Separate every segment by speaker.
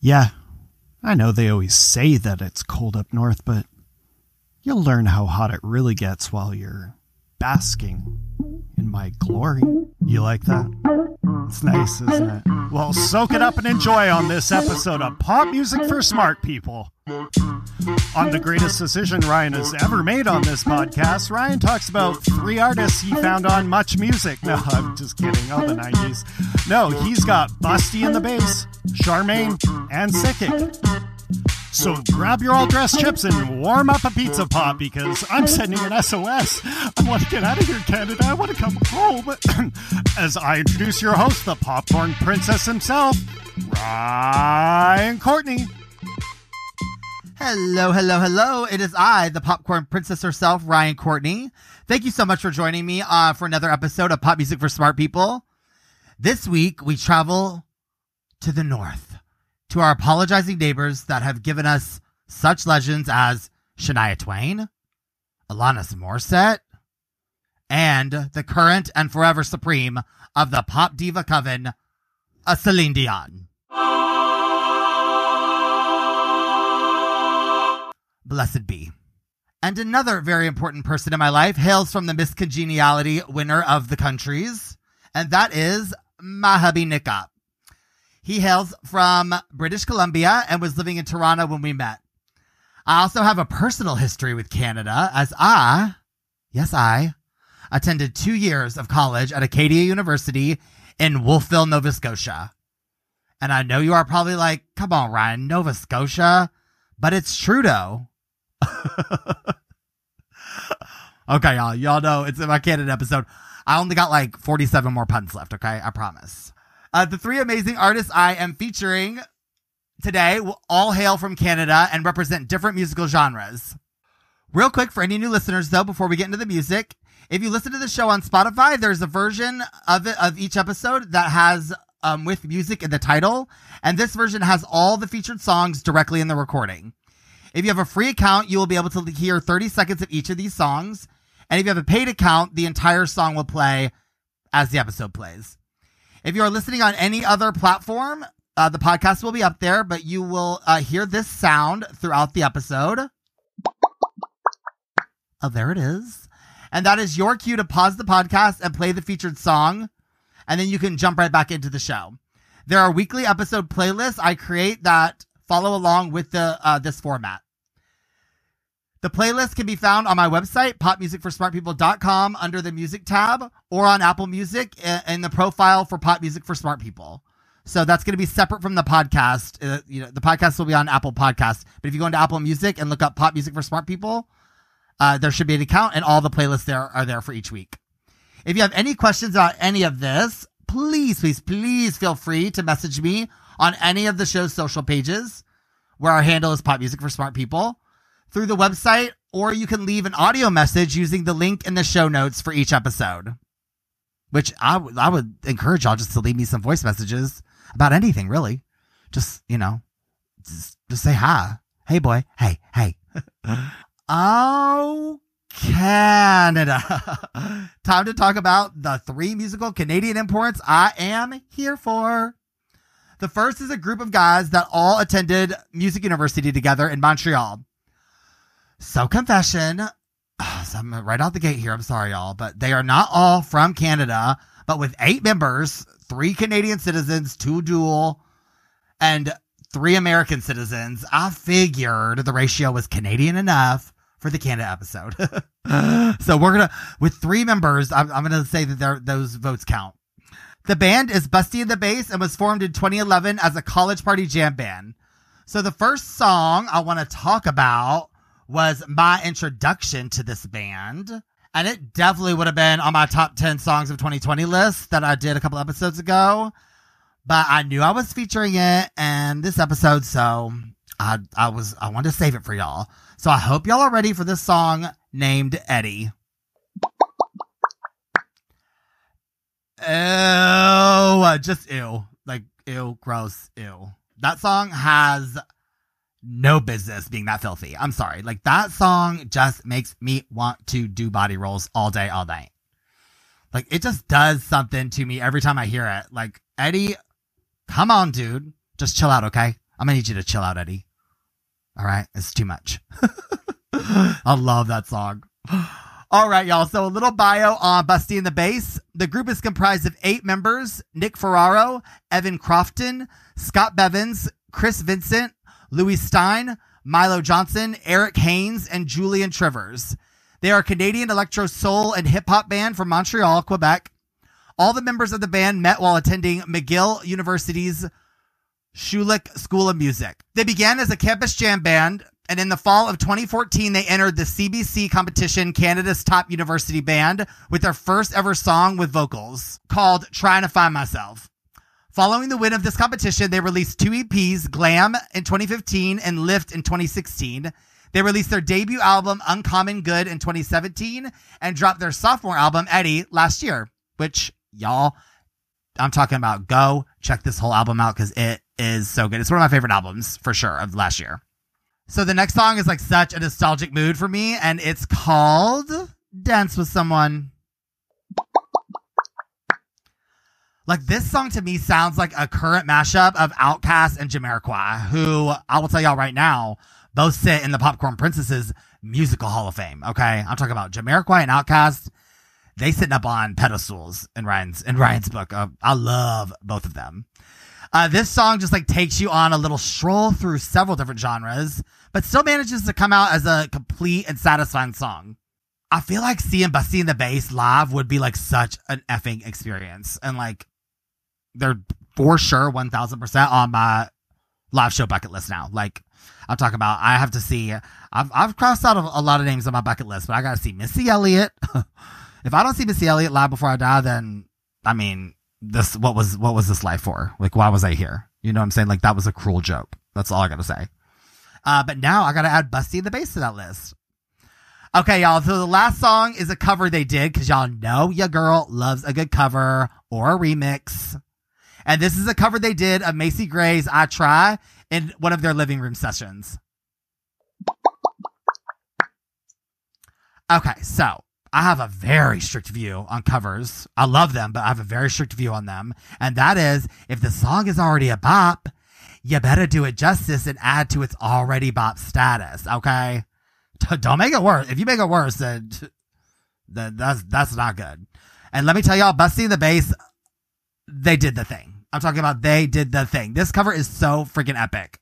Speaker 1: Yeah, I know they always say that it's cold up north, but you'll learn how hot it really gets while you're basking in my glory. You like that? It's nice, isn't it? Well, soak it up and enjoy on this episode of Pop Music for Smart People. On the greatest decision Ryan has ever made on this podcast, Ryan talks about three artists he found on Much Music. No, I'm just kidding. Oh, the 90s. No, he's got Busty and the bass, Charmaine, and Sickick. So grab your all dressed chips and warm up a pizza pot because I'm sending an SOS. I want to get out of here, Canada. I want to come home. As I introduce your host, the popcorn princess himself, Ryan Courtney.
Speaker 2: Hello, hello, hello. It is I, the popcorn princess herself, Ryan Courtney. Thank you so much for joining me uh, for another episode of Pop Music for Smart People. This week, we travel to the north, to our apologizing neighbors that have given us such legends as Shania Twain, Alanis Morissette, and the current and forever supreme of the pop diva coven, a Celine Dion. Blessed be. And another very important person in my life hails from the Miss Congeniality winner of the countries, and that is Mahabi Nika. He hails from British Columbia and was living in Toronto when we met. I also have a personal history with Canada as I, yes, I, attended two years of college at Acadia University in Wolfville, Nova Scotia. And I know you are probably like, come on, Ryan, Nova Scotia, but it's Trudeau. okay, y'all. Y'all know it's my Canada episode. I only got like 47 more puns left, okay? I promise. Uh, the three amazing artists I am featuring today will all hail from Canada and represent different musical genres. Real quick for any new listeners though, before we get into the music, if you listen to the show on Spotify, there's a version of it of each episode that has um, with music in the title, and this version has all the featured songs directly in the recording. If you have a free account, you will be able to hear 30 seconds of each of these songs. And if you have a paid account, the entire song will play as the episode plays. If you are listening on any other platform, uh, the podcast will be up there, but you will uh, hear this sound throughout the episode. Oh, there it is. And that is your cue to pause the podcast and play the featured song. And then you can jump right back into the show. There are weekly episode playlists I create that follow along with the uh, this format. The playlist can be found on my website, popmusicforsmartpeople.com, under the music tab, or on Apple Music in the profile for Pop Music for Smart People. So that's going to be separate from the podcast. Uh, you know, the podcast will be on Apple Podcasts, but if you go into Apple Music and look up Pop Music for Smart People, uh, there should be an account, and all the playlists there are there for each week. If you have any questions about any of this, please, please, please feel free to message me on any of the show's social pages, where our handle is Pop Music for Smart People through the website, or you can leave an audio message using the link in the show notes for each episode. Which I, w- I would encourage y'all just to leave me some voice messages about anything, really. Just, you know, just, just say hi. Hey, boy. Hey, hey. oh, Canada. Time to talk about the three musical Canadian imports I am here for. The first is a group of guys that all attended music university together in Montreal. So confession, ah, so I'm right out the gate here. I'm sorry, y'all, but they are not all from Canada, but with eight members, three Canadian citizens, two dual, and three American citizens. I figured the ratio was Canadian enough for the Canada episode. so we're gonna, with three members, I'm, I'm gonna say that those votes count. The band is Busty and the Bass and was formed in 2011 as a college party jam band. So the first song I want to talk about was my introduction to this band. And it definitely would have been on my top 10 songs of 2020 list that I did a couple episodes ago. But I knew I was featuring it in this episode, so I, I was I wanted to save it for y'all. So I hope y'all are ready for this song named Eddie. Ew, just ew. Like ew, gross, ew. That song has no business being that filthy. I'm sorry. Like that song just makes me want to do body rolls all day, all night. Like it just does something to me every time I hear it. Like Eddie, come on, dude. Just chill out, okay? I'm gonna need you to chill out, Eddie. All right, it's too much. I love that song. All right, y'all. So a little bio on Busty and the Bass. The group is comprised of eight members: Nick Ferraro, Evan Crofton, Scott Bevins, Chris Vincent, Louis Stein, Milo Johnson, Eric Haynes, and Julian Trivers. They are a Canadian electro soul and hip hop band from Montreal, Quebec. All the members of the band met while attending McGill University's Schulich School of Music. They began as a campus jam band, and in the fall of 2014, they entered the CBC competition Canada's Top University Band with their first ever song with vocals called Trying to Find Myself. Following the win of this competition, they released two EPs, Glam in 2015 and Lift in 2016. They released their debut album, Uncommon Good, in 2017 and dropped their sophomore album, Eddie, last year, which y'all, I'm talking about. Go check this whole album out because it is so good. It's one of my favorite albums for sure of last year. So the next song is like such a nostalgic mood for me, and it's called Dance with Someone. Like this song to me sounds like a current mashup of Outkast and Jamiroquai, who I will tell y'all right now, both sit in the Popcorn Princesses musical hall of fame. Okay. I'm talking about Jamiroquai and Outkast. They sitting up on pedestals in Ryan's, in Ryan's book. Uh, I love both of them. Uh, this song just like takes you on a little stroll through several different genres, but still manages to come out as a complete and satisfying song. I feel like seeing Busty and the Bass live would be like such an effing experience. And like, they're for sure 1000% on my live show bucket list now. Like, I'm talking about, I have to see, I've, I've crossed out a lot of names on my bucket list, but I got to see Missy Elliott. if I don't see Missy Elliott live before I die, then, I mean, this what was what was this life for? Like why was I here? You know what I'm saying? Like that was a cruel joke. That's all I gotta say. Uh, but now I gotta add Busty the Bass to that list. Okay, y'all. So the last song is a cover they did because y'all know your girl loves a good cover or a remix. And this is a cover they did of Macy Gray's I Try in one of their living room sessions. Okay, so I have a very strict view on covers. I love them, but I have a very strict view on them. And that is if the song is already a bop, you better do it justice and add to its already bop status. Okay. Don't make it worse. If you make it worse, then, then that's, that's not good. And let me tell y'all, Busty the Bass, they did the thing. I'm talking about they did the thing. This cover is so freaking epic.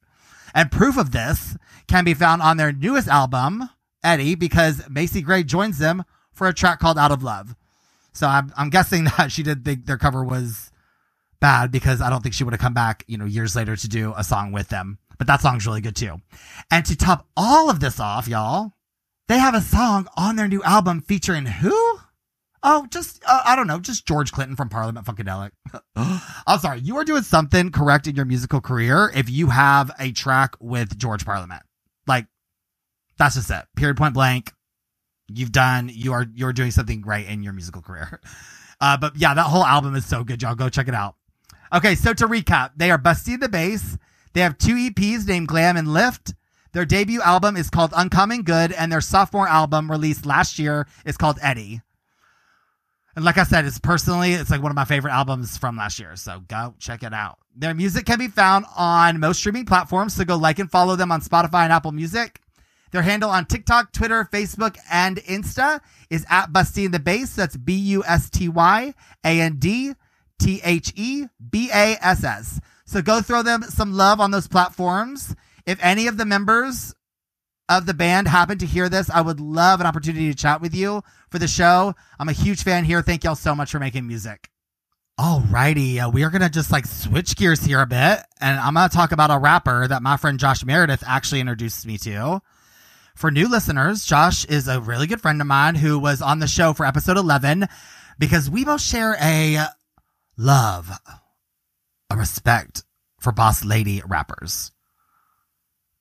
Speaker 2: And proof of this can be found on their newest album, Eddie, because Macy Gray joins them for a track called Out of Love. So I'm, I'm guessing that she did think their cover was bad because I don't think she would have come back, you know, years later to do a song with them. But that song's really good too. And to top all of this off, y'all, they have a song on their new album featuring who? Oh, just, uh, I don't know, just George Clinton from Parliament Funkadelic. I'm sorry, you are doing something correct in your musical career if you have a track with George Parliament. Like, that's just it. Period point blank you've done you are you're doing something great in your musical career uh, but yeah that whole album is so good y'all go check it out okay so to recap they are busty the bass they have two eps named glam and lift their debut album is called uncommon good and their sophomore album released last year is called eddie and like i said it's personally it's like one of my favorite albums from last year so go check it out their music can be found on most streaming platforms so go like and follow them on spotify and apple music their handle on TikTok, Twitter, Facebook, and Insta is at Busty the Bass. That's B U S T Y A N D T H E B A S S. So go throw them some love on those platforms. If any of the members of the band happen to hear this, I would love an opportunity to chat with you for the show. I'm a huge fan here. Thank y'all so much for making music. Alrighty, uh, we are gonna just like switch gears here a bit, and I'm gonna talk about a rapper that my friend Josh Meredith actually introduced me to. For new listeners, Josh is a really good friend of mine who was on the show for episode 11 because we both share a love, a respect for boss lady rappers.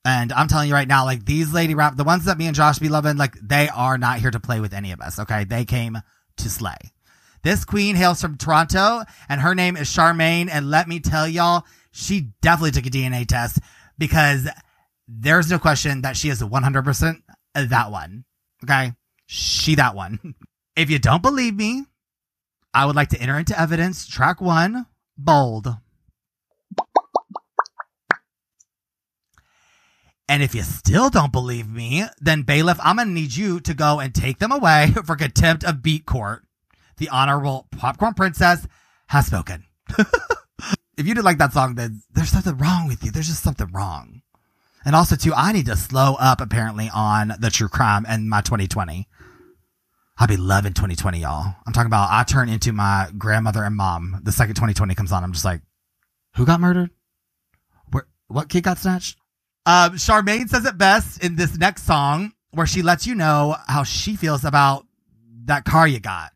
Speaker 2: And I'm telling you right now, like these lady rap, the ones that me and Josh be loving, like they are not here to play with any of us. Okay. They came to slay. This queen hails from Toronto and her name is Charmaine. And let me tell y'all, she definitely took a DNA test because there's no question that she is 100% that one. Okay. She that one. if you don't believe me, I would like to enter into evidence track one, bold. And if you still don't believe me, then bailiff, I'm going to need you to go and take them away for contempt of beat court. The honorable popcorn princess has spoken. if you didn't like that song, then there's something wrong with you. There's just something wrong. And also, too, I need to slow up apparently on the true crime and my 2020. I'll be loving 2020, y'all. I'm talking about I turn into my grandmother and mom the second 2020 comes on. I'm just like, who got murdered? Where, what kid got snatched? Um, Charmaine says it best in this next song where she lets you know how she feels about that car you got.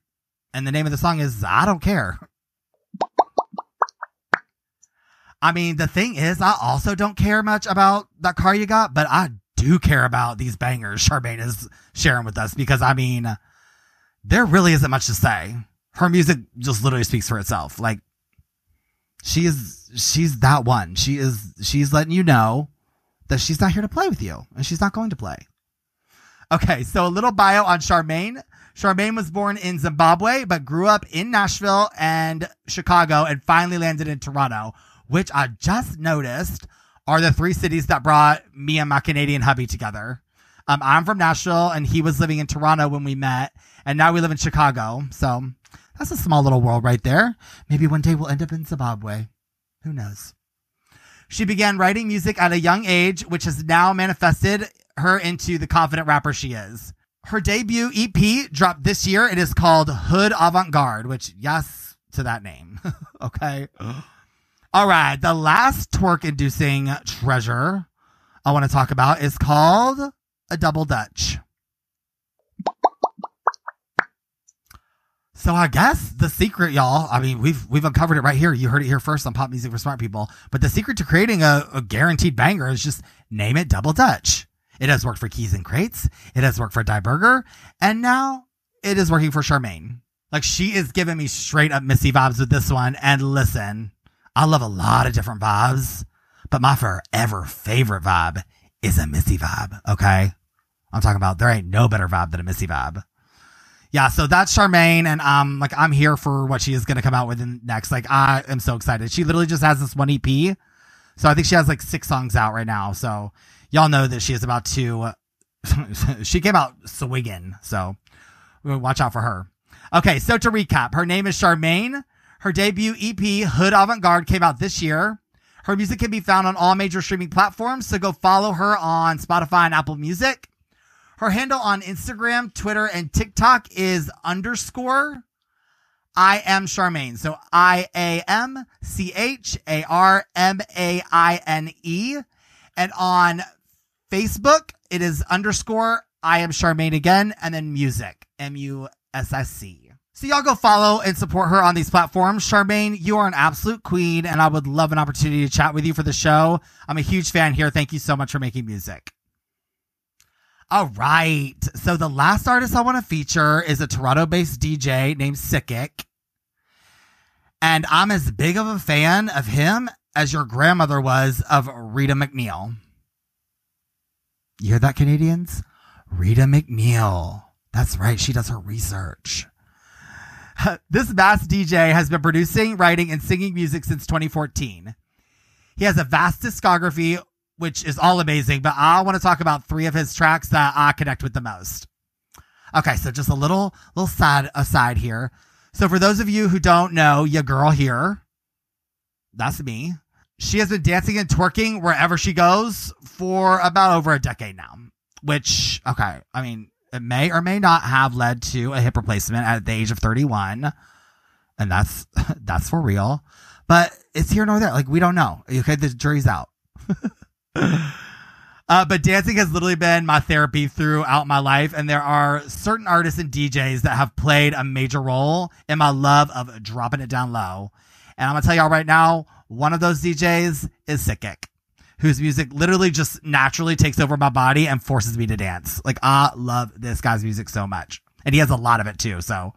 Speaker 2: And the name of the song is I Don't Care. I mean, the thing is, I also don't care much about that car you got, but I do care about these bangers Charmaine is sharing with us because I mean, there really isn't much to say. Her music just literally speaks for itself. Like, she is, she's that one. She is, she's letting you know that she's not here to play with you and she's not going to play. Okay, so a little bio on Charmaine. Charmaine was born in Zimbabwe, but grew up in Nashville and Chicago and finally landed in Toronto, which I just noticed are the three cities that brought me and my Canadian hubby together. Um, I'm from Nashville and he was living in Toronto when we met, and now we live in Chicago. So that's a small little world right there. Maybe one day we'll end up in Zimbabwe. Who knows? She began writing music at a young age, which has now manifested her into the confident rapper she is. Her debut EP dropped this year. It is called Hood Avant Garde, which, yes, to that name. okay. All right. The last twerk inducing treasure I want to talk about is called a double dutch. So I guess the secret, y'all. I mean, we've we've uncovered it right here. You heard it here first on Pop Music for Smart People. But the secret to creating a, a guaranteed banger is just name it Double Dutch. It has worked for Keys and Crates. It has worked for Die Burger, and now it is working for Charmaine. Like she is giving me straight up Missy vibes with this one. And listen, I love a lot of different vibes, but my forever favorite vibe is a Missy vibe. Okay, I'm talking about there ain't no better vibe than a Missy vibe yeah, so that's Charmaine, and um, like I'm here for what she is gonna come out with next. Like I am so excited. She literally just has this one EP, so I think she has like six songs out right now. So y'all know that she is about to. she came out swinging, so watch out for her. Okay, so to recap, her name is Charmaine. Her debut EP, Hood Avant Garde, came out this year. Her music can be found on all major streaming platforms, so go follow her on Spotify and Apple Music. Her handle on Instagram, Twitter, and TikTok is underscore I am Charmaine. So I A M C H A R M A I N E. And on Facebook, it is underscore I am Charmaine again, and then music, M U S S C. So y'all go follow and support her on these platforms. Charmaine, you are an absolute queen, and I would love an opportunity to chat with you for the show. I'm a huge fan here. Thank you so much for making music. All right. So the last artist I want to feature is a Toronto based DJ named Sickick. And I'm as big of a fan of him as your grandmother was of Rita MacNeil. You hear that, Canadians? Rita MacNeil. That's right. She does her research. this mass DJ has been producing, writing, and singing music since 2014. He has a vast discography which is all amazing, but I want to talk about three of his tracks that I connect with the most. Okay, so just a little little side aside here. So for those of you who don't know, your girl here, that's me. She has been dancing and twerking wherever she goes for about over a decade now. Which, okay, I mean, it may or may not have led to a hip replacement at the age of 31. And that's that's for real. But it's here nor there. Like we don't know. Okay, the jury's out. Uh, but dancing has literally been my therapy throughout my life, and there are certain artists and DJs that have played a major role in my love of dropping it down low. And I'm gonna tell y'all right now, one of those DJs is Sickick, whose music literally just naturally takes over my body and forces me to dance. Like I love this guy's music so much, and he has a lot of it too. So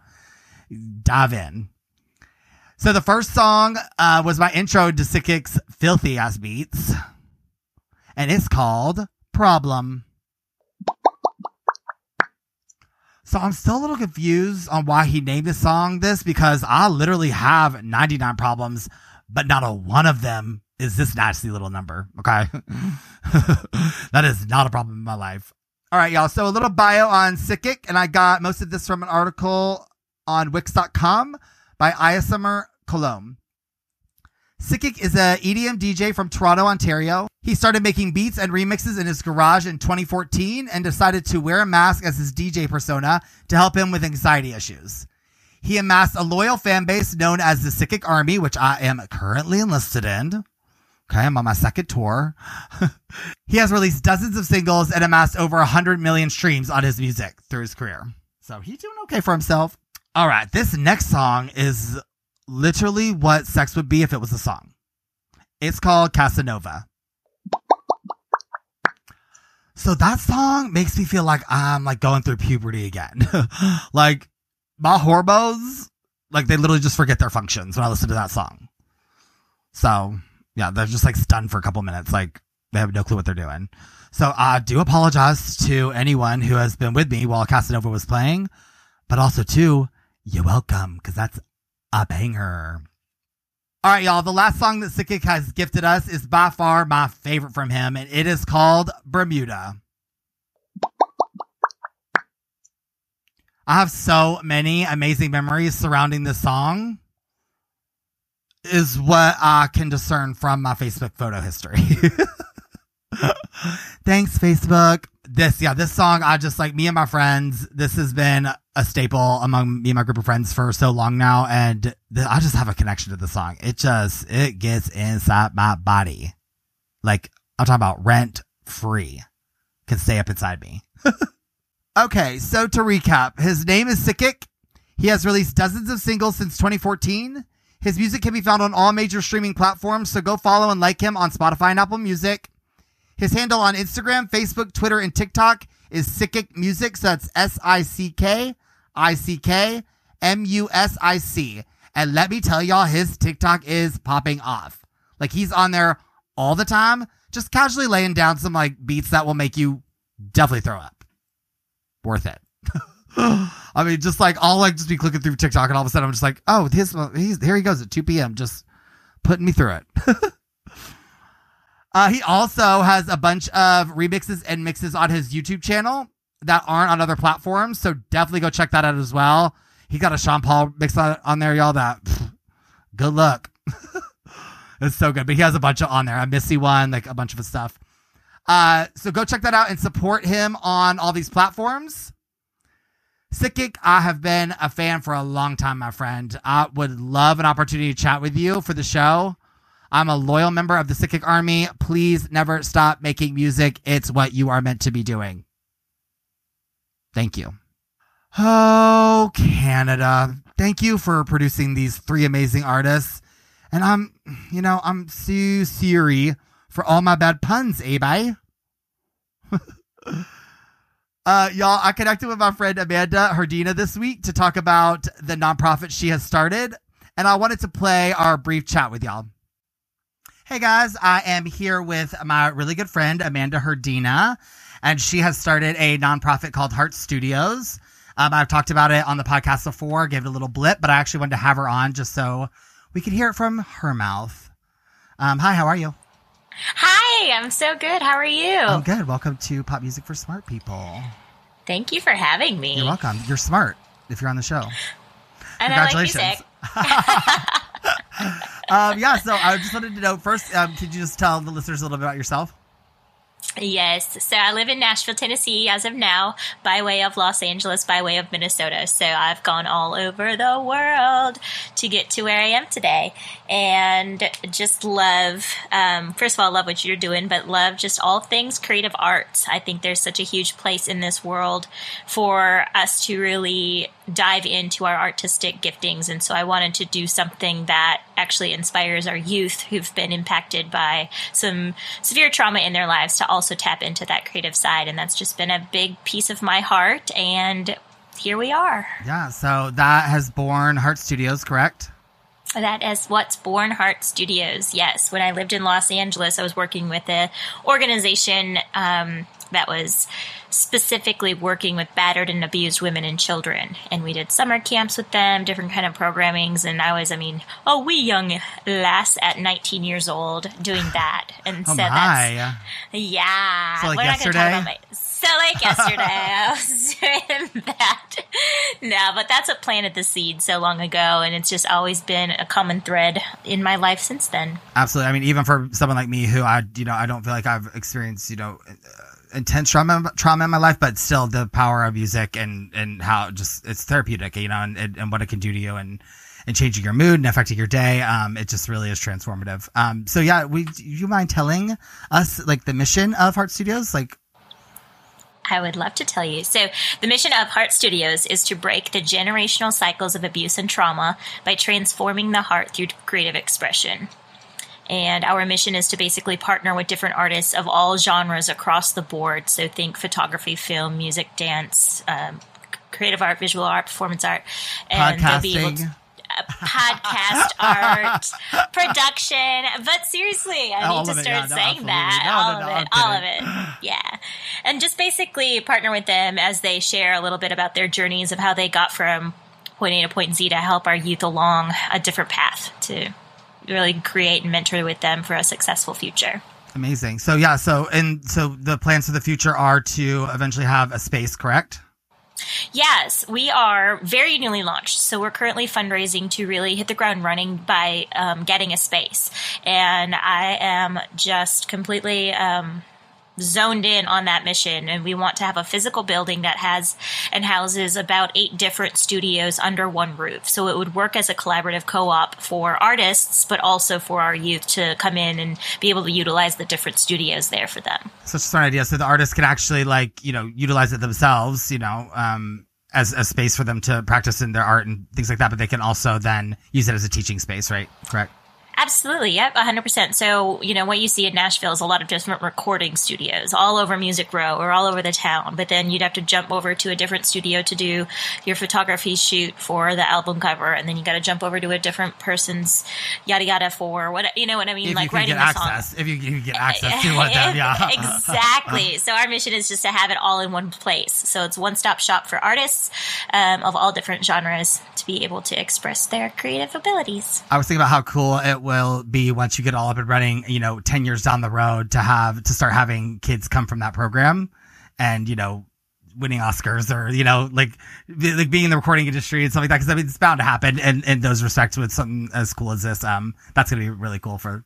Speaker 2: dive in. So the first song uh, was my intro to Sickick's filthy ass beats and it's called Problem. So I'm still a little confused on why he named the song this because I literally have 99 problems, but not a one of them is this nasty little number. Okay. that is not a problem in my life. All right, y'all. So a little bio on Sickick, and I got most of this from an article on Wix.com by Ayasamer Colomb. Sickick is a EDM DJ from Toronto, Ontario. He started making beats and remixes in his garage in 2014 and decided to wear a mask as his DJ persona to help him with anxiety issues. He amassed a loyal fan base known as the Sickick Army, which I am currently enlisted in. Okay, I'm on my second tour. he has released dozens of singles and amassed over 100 million streams on his music through his career. So he's doing okay for himself. All right, this next song is literally what sex would be if it was a song. It's called Casanova. So that song makes me feel like I'm like going through puberty again. like my hormones, like they literally just forget their functions when I listen to that song. So yeah, they're just like stunned for a couple minutes. Like they have no clue what they're doing. So I do apologize to anyone who has been with me while Casanova was playing, but also to you're welcome because that's a banger. All right, y'all. The last song that Sickick has gifted us is by far my favorite from him, and it is called Bermuda. I have so many amazing memories surrounding this song, is what I can discern from my Facebook photo history. Thanks, Facebook. This, yeah, this song, I just like me and my friends. This has been a staple among me and my group of friends for so long now. And th- I just have a connection to the song. It just, it gets inside my body. Like, I'm talking about rent free. Can stay up inside me. okay, so to recap, his name is Sickick. He has released dozens of singles since 2014. His music can be found on all major streaming platforms, so go follow and like him on Spotify and Apple Music. His handle on Instagram, Facebook, Twitter, and TikTok is Sickick Music. So that's S I C K I C K M U S I C. And let me tell y'all, his TikTok is popping off. Like he's on there all the time, just casually laying down some like beats that will make you definitely throw up. Worth it. I mean, just like I'll like just be clicking through TikTok and all of a sudden I'm just like, oh, his he's here he goes at 2 p.m. just putting me through it. Uh, he also has a bunch of remixes and mixes on his YouTube channel that aren't on other platforms. So definitely go check that out as well. He got a Sean Paul mix on, on there, y'all. That pff, good luck. it's so good. But he has a bunch of on there. A Missy one, like a bunch of his stuff. Uh, so go check that out and support him on all these platforms. Sickick, I have been a fan for a long time, my friend. I would love an opportunity to chat with you for the show. I'm a loyal member of the Sickick Army. Please never stop making music. It's what you are meant to be doing. Thank you. Oh, Canada. Thank you for producing these three amazing artists. And I'm, you know, I'm so sorry for all my bad puns, eh, bye? uh, y'all, I connected with my friend Amanda Herdina this week to talk about the nonprofit she has started. And I wanted to play our brief chat with y'all. Hey guys, I am here with my really good friend Amanda Herdina, and she has started a nonprofit called Heart Studios. Um, I've talked about it on the podcast before, gave it a little blip, but I actually wanted to have her on just so we could hear it from her mouth. Um, hi, how are you?
Speaker 3: Hi, I'm so good. How are you?
Speaker 2: I'm good. Welcome to Pop Music for Smart People.
Speaker 3: Thank you for having me.
Speaker 2: You're welcome. You're smart if you're on the show.
Speaker 3: And
Speaker 2: Congratulations. um, yeah, so I just wanted to know first, um, could you just tell the listeners a little bit about yourself?
Speaker 3: Yes. So I live in Nashville, Tennessee as of now, by way of Los Angeles, by way of Minnesota. So I've gone all over the world to get to where I am today. And just love, um, first of all, love what you're doing, but love just all things creative arts. I think there's such a huge place in this world for us to really dive into our artistic giftings. And so I wanted to do something that actually inspires our youth who've been impacted by some severe trauma in their lives to also tap into that creative side. And that's just been a big piece of my heart. And here we are.
Speaker 2: Yeah. So that has born Heart Studios, correct?
Speaker 3: That is what's Born Heart Studios. Yes, when I lived in Los Angeles, I was working with a organization um, that was specifically working with battered and abused women and children, and we did summer camps with them, different kind of programmings. And I was, I mean, a wee young lass at 19 years old doing that, and
Speaker 2: Oh
Speaker 3: so that's yeah.
Speaker 2: So, like,
Speaker 3: We're not
Speaker 2: yesterday?
Speaker 3: talk about my. So like yesterday, I was doing that. No, but that's what planted the seed so long ago, and it's just always been a common thread in my life since then.
Speaker 2: Absolutely. I mean, even for someone like me who I, you know, I don't feel like I've experienced, you know, uh, intense trauma, trauma in my life, but still the power of music and, and how just it's therapeutic, you know, and, and, and what it can do to you and, and changing your mood and affecting your day. Um, it just really is transformative. Um, so yeah, we, you mind telling us like the mission of Heart Studios? Like,
Speaker 3: I would love to tell you. So, the mission of Heart Studios is to break the generational cycles of abuse and trauma by transforming the heart through creative expression. And our mission is to basically partner with different artists of all genres across the board. So, think photography, film, music, dance, um, creative art, visual art, performance art. And they'll be able to
Speaker 2: podcasting.
Speaker 3: Podcast art, production. But seriously, I
Speaker 2: All
Speaker 3: need to
Speaker 2: it,
Speaker 3: start
Speaker 2: yeah,
Speaker 3: saying
Speaker 2: absolutely.
Speaker 3: that.
Speaker 2: No,
Speaker 3: all
Speaker 2: no,
Speaker 3: of
Speaker 2: no,
Speaker 3: it. All of it. Yeah. And just basically partner with them as they share a little bit about their journeys of how they got from point A to point Z to help our youth along a different path to really create and mentor with them for a successful future.
Speaker 2: Amazing. So yeah, so and so the plans for the future are to eventually have a space, correct?
Speaker 3: Yes, we are very newly launched. So we're currently fundraising to really hit the ground running by um, getting a space. And I am just completely um, zoned in on that mission. And we want to have a physical building that has and houses about eight different studios under one roof. So it would work as a collaborative co op for artists, but also for our youth to come in and be able to utilize the different studios there for them.
Speaker 2: such a smart idea. So the artists can actually like, you know, utilize it themselves, you know, um, as a space for them to practice in their art and things like that, but they can also then use it as a teaching space, right? Correct.
Speaker 3: Absolutely, yep, 100%. So, you know, what you see in Nashville is a lot of different recording studios all over Music Row or all over the town. But then you'd have to jump over to a different studio to do your photography shoot for the album cover. And then you got to jump over to a different person's yada yada for what, you know what I mean?
Speaker 2: If
Speaker 3: like
Speaker 2: you
Speaker 3: writing the song.
Speaker 2: access, if you can get access to what them, yeah.
Speaker 3: exactly. So our mission is just to have it all in one place. So it's one stop shop for artists um, of all different genres to be able to express their creative abilities.
Speaker 2: I was thinking about how cool it will be once you get all up and running, you know, 10 years down the road to have, to start having kids come from that program and, you know, winning Oscars or, you know, like, like being in the recording industry and stuff like that. Cause I mean, it's bound to happen in, in those respects with something as cool as this. Um, that's going to be really cool for,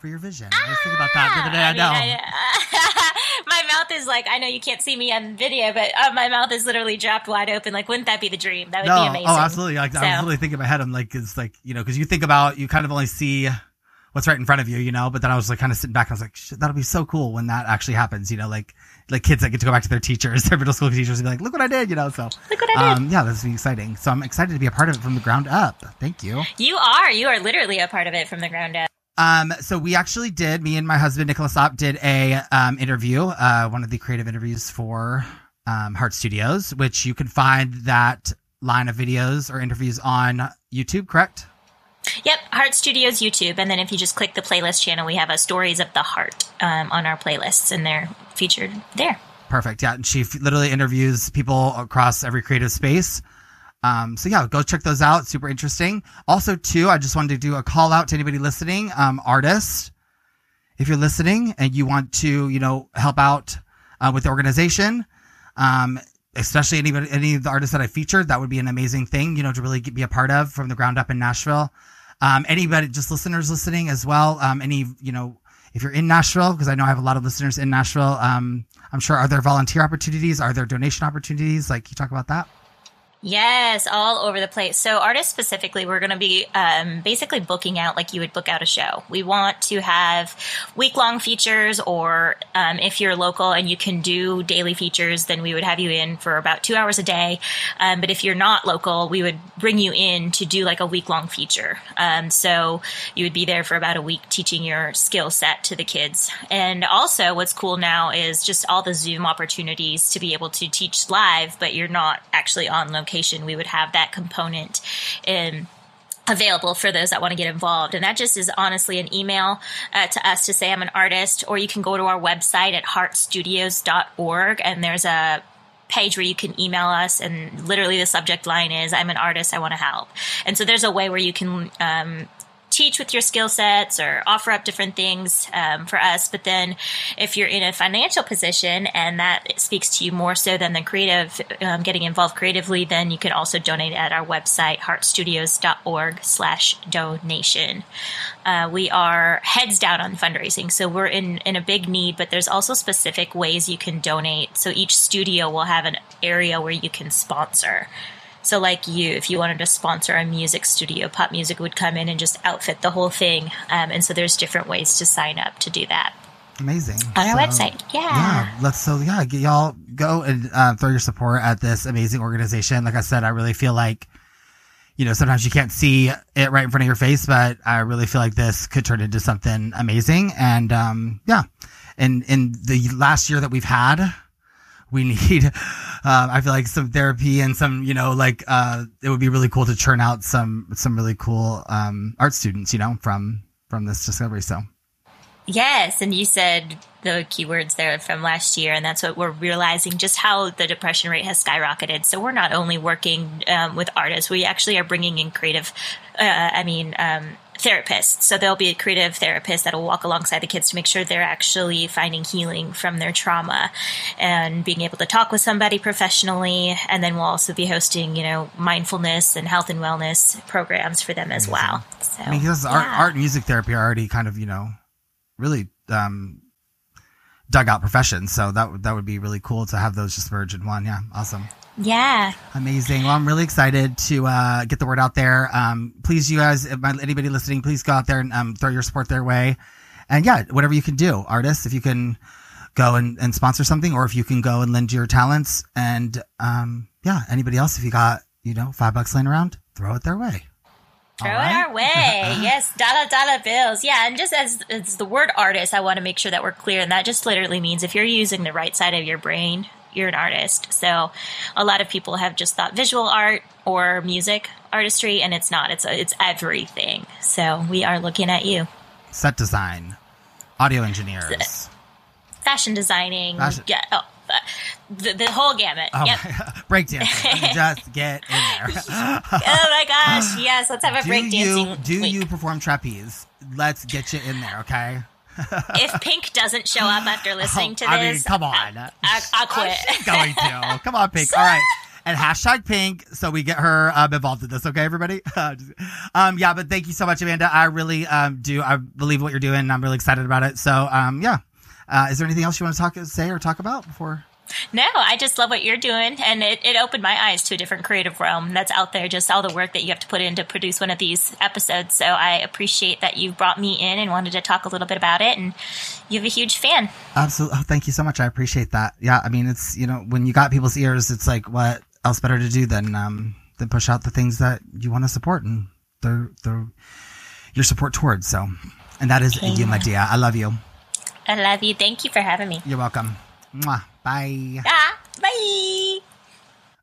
Speaker 2: for your vision. I was thinking about that the other day. I,
Speaker 3: I mean,
Speaker 2: know.
Speaker 3: I- mouth is like I know you can't see me on video, but uh, my mouth is literally dropped wide open. Like, wouldn't that be the dream? That would
Speaker 2: no,
Speaker 3: be amazing.
Speaker 2: oh, absolutely. Like, I was
Speaker 3: So-
Speaker 2: really thinking in my head. I'm like, it's like, you know, cause you think about, you kind of only see what's right in front of you, you know, but then I was like kind of sitting back and I was like, shit, that'll be so cool when that actually happens, you know, like, like kids that get to go back to their teachers, their middle school teachers and be like, look what I did, you know, so.
Speaker 3: Look what I did.
Speaker 2: Um, yeah, this be exciting. So I'm excited to be a part of it from the ground up. Thank you.
Speaker 3: You are. You are literally a part of it from the ground up.
Speaker 2: Um, so we actually did, me and my husband, Nicholas Opp, did a, um, interview, uh, one of the creative interviews for, um, Heart Studios, which you can find that line of videos or interviews on YouTube, correct?
Speaker 3: Yep, Heart Studios YouTube, and then if you just click the playlist channel, we have a Stories of the Heart um, on our playlists, and they're featured there.
Speaker 2: Perfect. Yeah. And she f- literally interviews people across every creative space. Um, so yeah, go check those out. Super interesting. Also, too, I just wanted to do a call out to anybody listening, um, artists. If you're listening and you want to, you know, help out uh, with the organization, um, especially anybody, any of the artists that I featured, that would be an amazing thing, you know, to really be a part of from the ground up in Nashville. Um, anybody, just listeners listening as well. Um, any, you know, if you're in Nashville, because I know I have a lot of listeners in Nashville, um, I'm sure are there volunteer opportunities? Are there donation opportunities? Like, you talk about that?
Speaker 3: Yes, all over the place. So, artists specifically, we're going to be um, basically booking out like you would book out a show. We want to have week long features, or um, if you're local and you can do daily features, then we would have you in for about two hours a day. Um, but if you're not local, we would bring you in to do like a week long feature. Um, so, you would be there for about a week teaching your skill set to the kids. And also, what's cool now is just all the Zoom opportunities to be able to teach live, but you're not actually on location. We would have that component in available for those that want to get involved. And that just is honestly an email uh, to us to say I'm an artist, or you can go to our website at heartstudios.org and there's a page where you can email us and literally the subject line is i'm an artist i want to help and so there's a way where you can um, teach with your skill sets or offer up different things um, for us. But then if you're in a financial position and that speaks to you more so than the creative, um, getting involved creatively, then you can also donate at our website, heartstudios.org slash donation. Uh, we are heads down on fundraising. So we're in, in a big need, but there's also specific ways you can donate. So each studio will have an area where you can sponsor. So, like you, if you wanted to sponsor a music studio, Pop Music would come in and just outfit the whole thing. Um, and so, there's different ways to sign up to do that.
Speaker 2: Amazing.
Speaker 3: On our
Speaker 2: So,
Speaker 3: website. Yeah.
Speaker 2: Yeah, let's so yeah, y'all go and uh, throw your support at this amazing organization. Like I said, I really feel like you know sometimes you can't see it right in front of your face, but I really feel like this could turn into something amazing. And um, yeah, and in the last year that we've had, we need. Um, I feel like some therapy and some, you know, like uh, it would be really cool to churn out some some really cool um, art students, you know, from from this discovery. So
Speaker 3: Yes, and you said the keywords there from last year, and that's what we're realizing just how the depression rate has skyrocketed. So we're not only working um, with artists, we actually are bringing in creative, uh, I mean, um, therapists. So there'll be a creative therapist that'll walk alongside the kids to make sure they're actually finding healing from their trauma and being able to talk with somebody professionally. And then we'll also be hosting, you know, mindfulness and health and wellness programs for them as well. So,
Speaker 2: I mean, because art,
Speaker 3: yeah.
Speaker 2: art and music therapy are already kind of, you know, really um, dug out professions. So that that would be really cool to have those just merge in one. Yeah, awesome,
Speaker 3: yeah.
Speaker 2: amazing. Well, I'm really excited to uh, get the word out there. Um, please, you guys, if my, anybody listening, please go out there and um, throw your support their way. And yeah, whatever you can do, artists, if you can go and, and sponsor something, or if you can go and lend your talents, and um, yeah, anybody else, if you got you know five bucks laying around, throw it their way.
Speaker 3: Throw
Speaker 2: All
Speaker 3: it our way. yes, dollar dollar bills. Yeah, and just as it's the word artist, I want to make sure that we're clear, and that just literally means if you're using the right side of your brain, you're an artist. So, a lot of people have just thought visual art or music artistry, and it's not. It's it's everything. So we are looking at you.
Speaker 2: Set design, audio engineers.
Speaker 3: Fashion designing.
Speaker 2: Fashion-
Speaker 3: Yeah. Oh, the, the whole gamut.
Speaker 2: Oh
Speaker 3: yep.
Speaker 2: breakdancing. just get in there.
Speaker 3: oh my gosh. Yes. Let's have a breakdancing.
Speaker 2: do you do
Speaker 3: week.
Speaker 2: you perform trapeze? Let's get you in there, okay?
Speaker 3: If Pink doesn't show up after listening to
Speaker 2: Oh, I mean,
Speaker 3: this,
Speaker 2: come on.
Speaker 3: I, quit.
Speaker 2: She's going to. Come on, Pink. All right. And hashtag Pink, so we get her um, involved in this, okay, everybody? Um, yeah, but thank you so much, Amanda. I really um, do. I believe what you're doing. and I'm really excited about it. So, um, yeah. Uh, is there anything else you want to talk, say, or talk about before?
Speaker 3: No, I just love what you're doing, and it, it opened my eyes to a different creative realm that's out there. Just all the work that you have to put in to produce one of these episodes. So I appreciate that you brought me in and wanted to talk a little bit about it. And you have a huge fan.
Speaker 2: Absolutely. Oh, thank you so much. I appreciate that. Yeah, I mean, it's you know, when you got people's ears, it's like what else better to do than um than push out the things that you want to support and throw throw your support towards. So, and that is you, my dear. I love you.
Speaker 3: I love you. Thank you for having me.
Speaker 2: You're welcome. Mwah. Bye.
Speaker 3: Bye.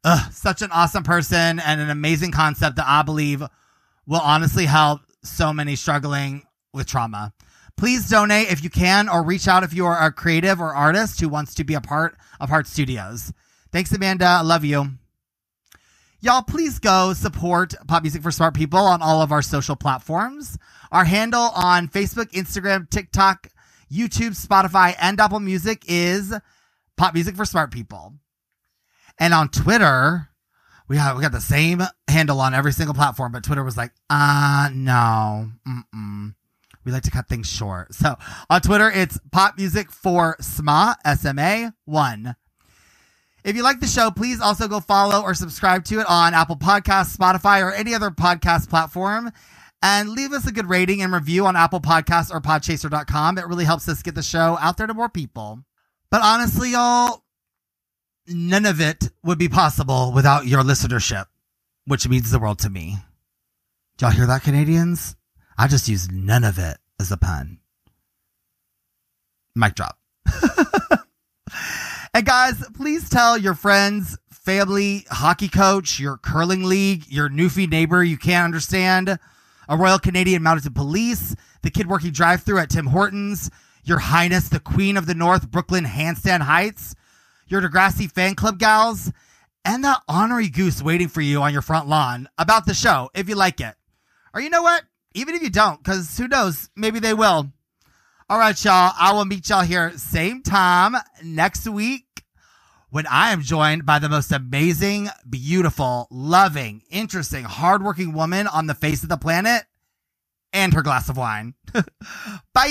Speaker 2: Ugh, such an awesome person and an amazing concept that I believe will honestly help so many struggling with trauma. Please donate if you can, or reach out if you are a creative or artist who wants to be a part of Heart Studios. Thanks, Amanda. I love you. Y'all, please go support Pop Music for Smart People on all of our social platforms. Our handle on Facebook, Instagram, TikTok, YouTube, Spotify, and Apple Music is Pop Music for Smart People. And on Twitter, we have we got the same handle on every single platform, but Twitter was like, uh no. Mm-mm. We like to cut things short. So on Twitter, it's Pop Music for SMA, SMA one. If you like the show, please also go follow or subscribe to it on Apple Podcasts, Spotify, or any other podcast platform. And leave us a good rating and review on Apple Podcasts or podchaser.com. It really helps us get the show out there to more people. But honestly, y'all, none of it would be possible without your listenership, which means the world to me. Y'all hear that, Canadians? I just used none of it as a pun. Mic drop. and guys, please tell your friends, family, hockey coach, your curling league, your newfie neighbor you can't understand, a Royal Canadian Mounted Police, the kid working drive through at Tim Hortons, Your Highness, the Queen of the North, Brooklyn Handstand Heights, your Degrassi fan club gals, and that honorary goose waiting for you on your front lawn about the show if you like it. Or you know what? Even if you don't, because who knows? Maybe they will. All right, y'all. I will meet y'all here same time next week when I am joined by the most amazing, beautiful, loving, interesting, hardworking woman on the face of the planet and her glass of wine. Bye.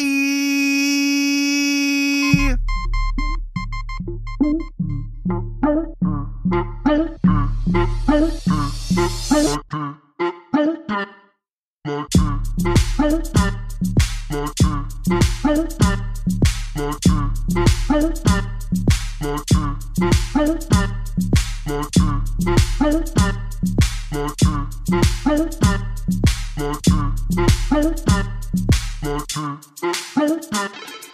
Speaker 4: Thank you.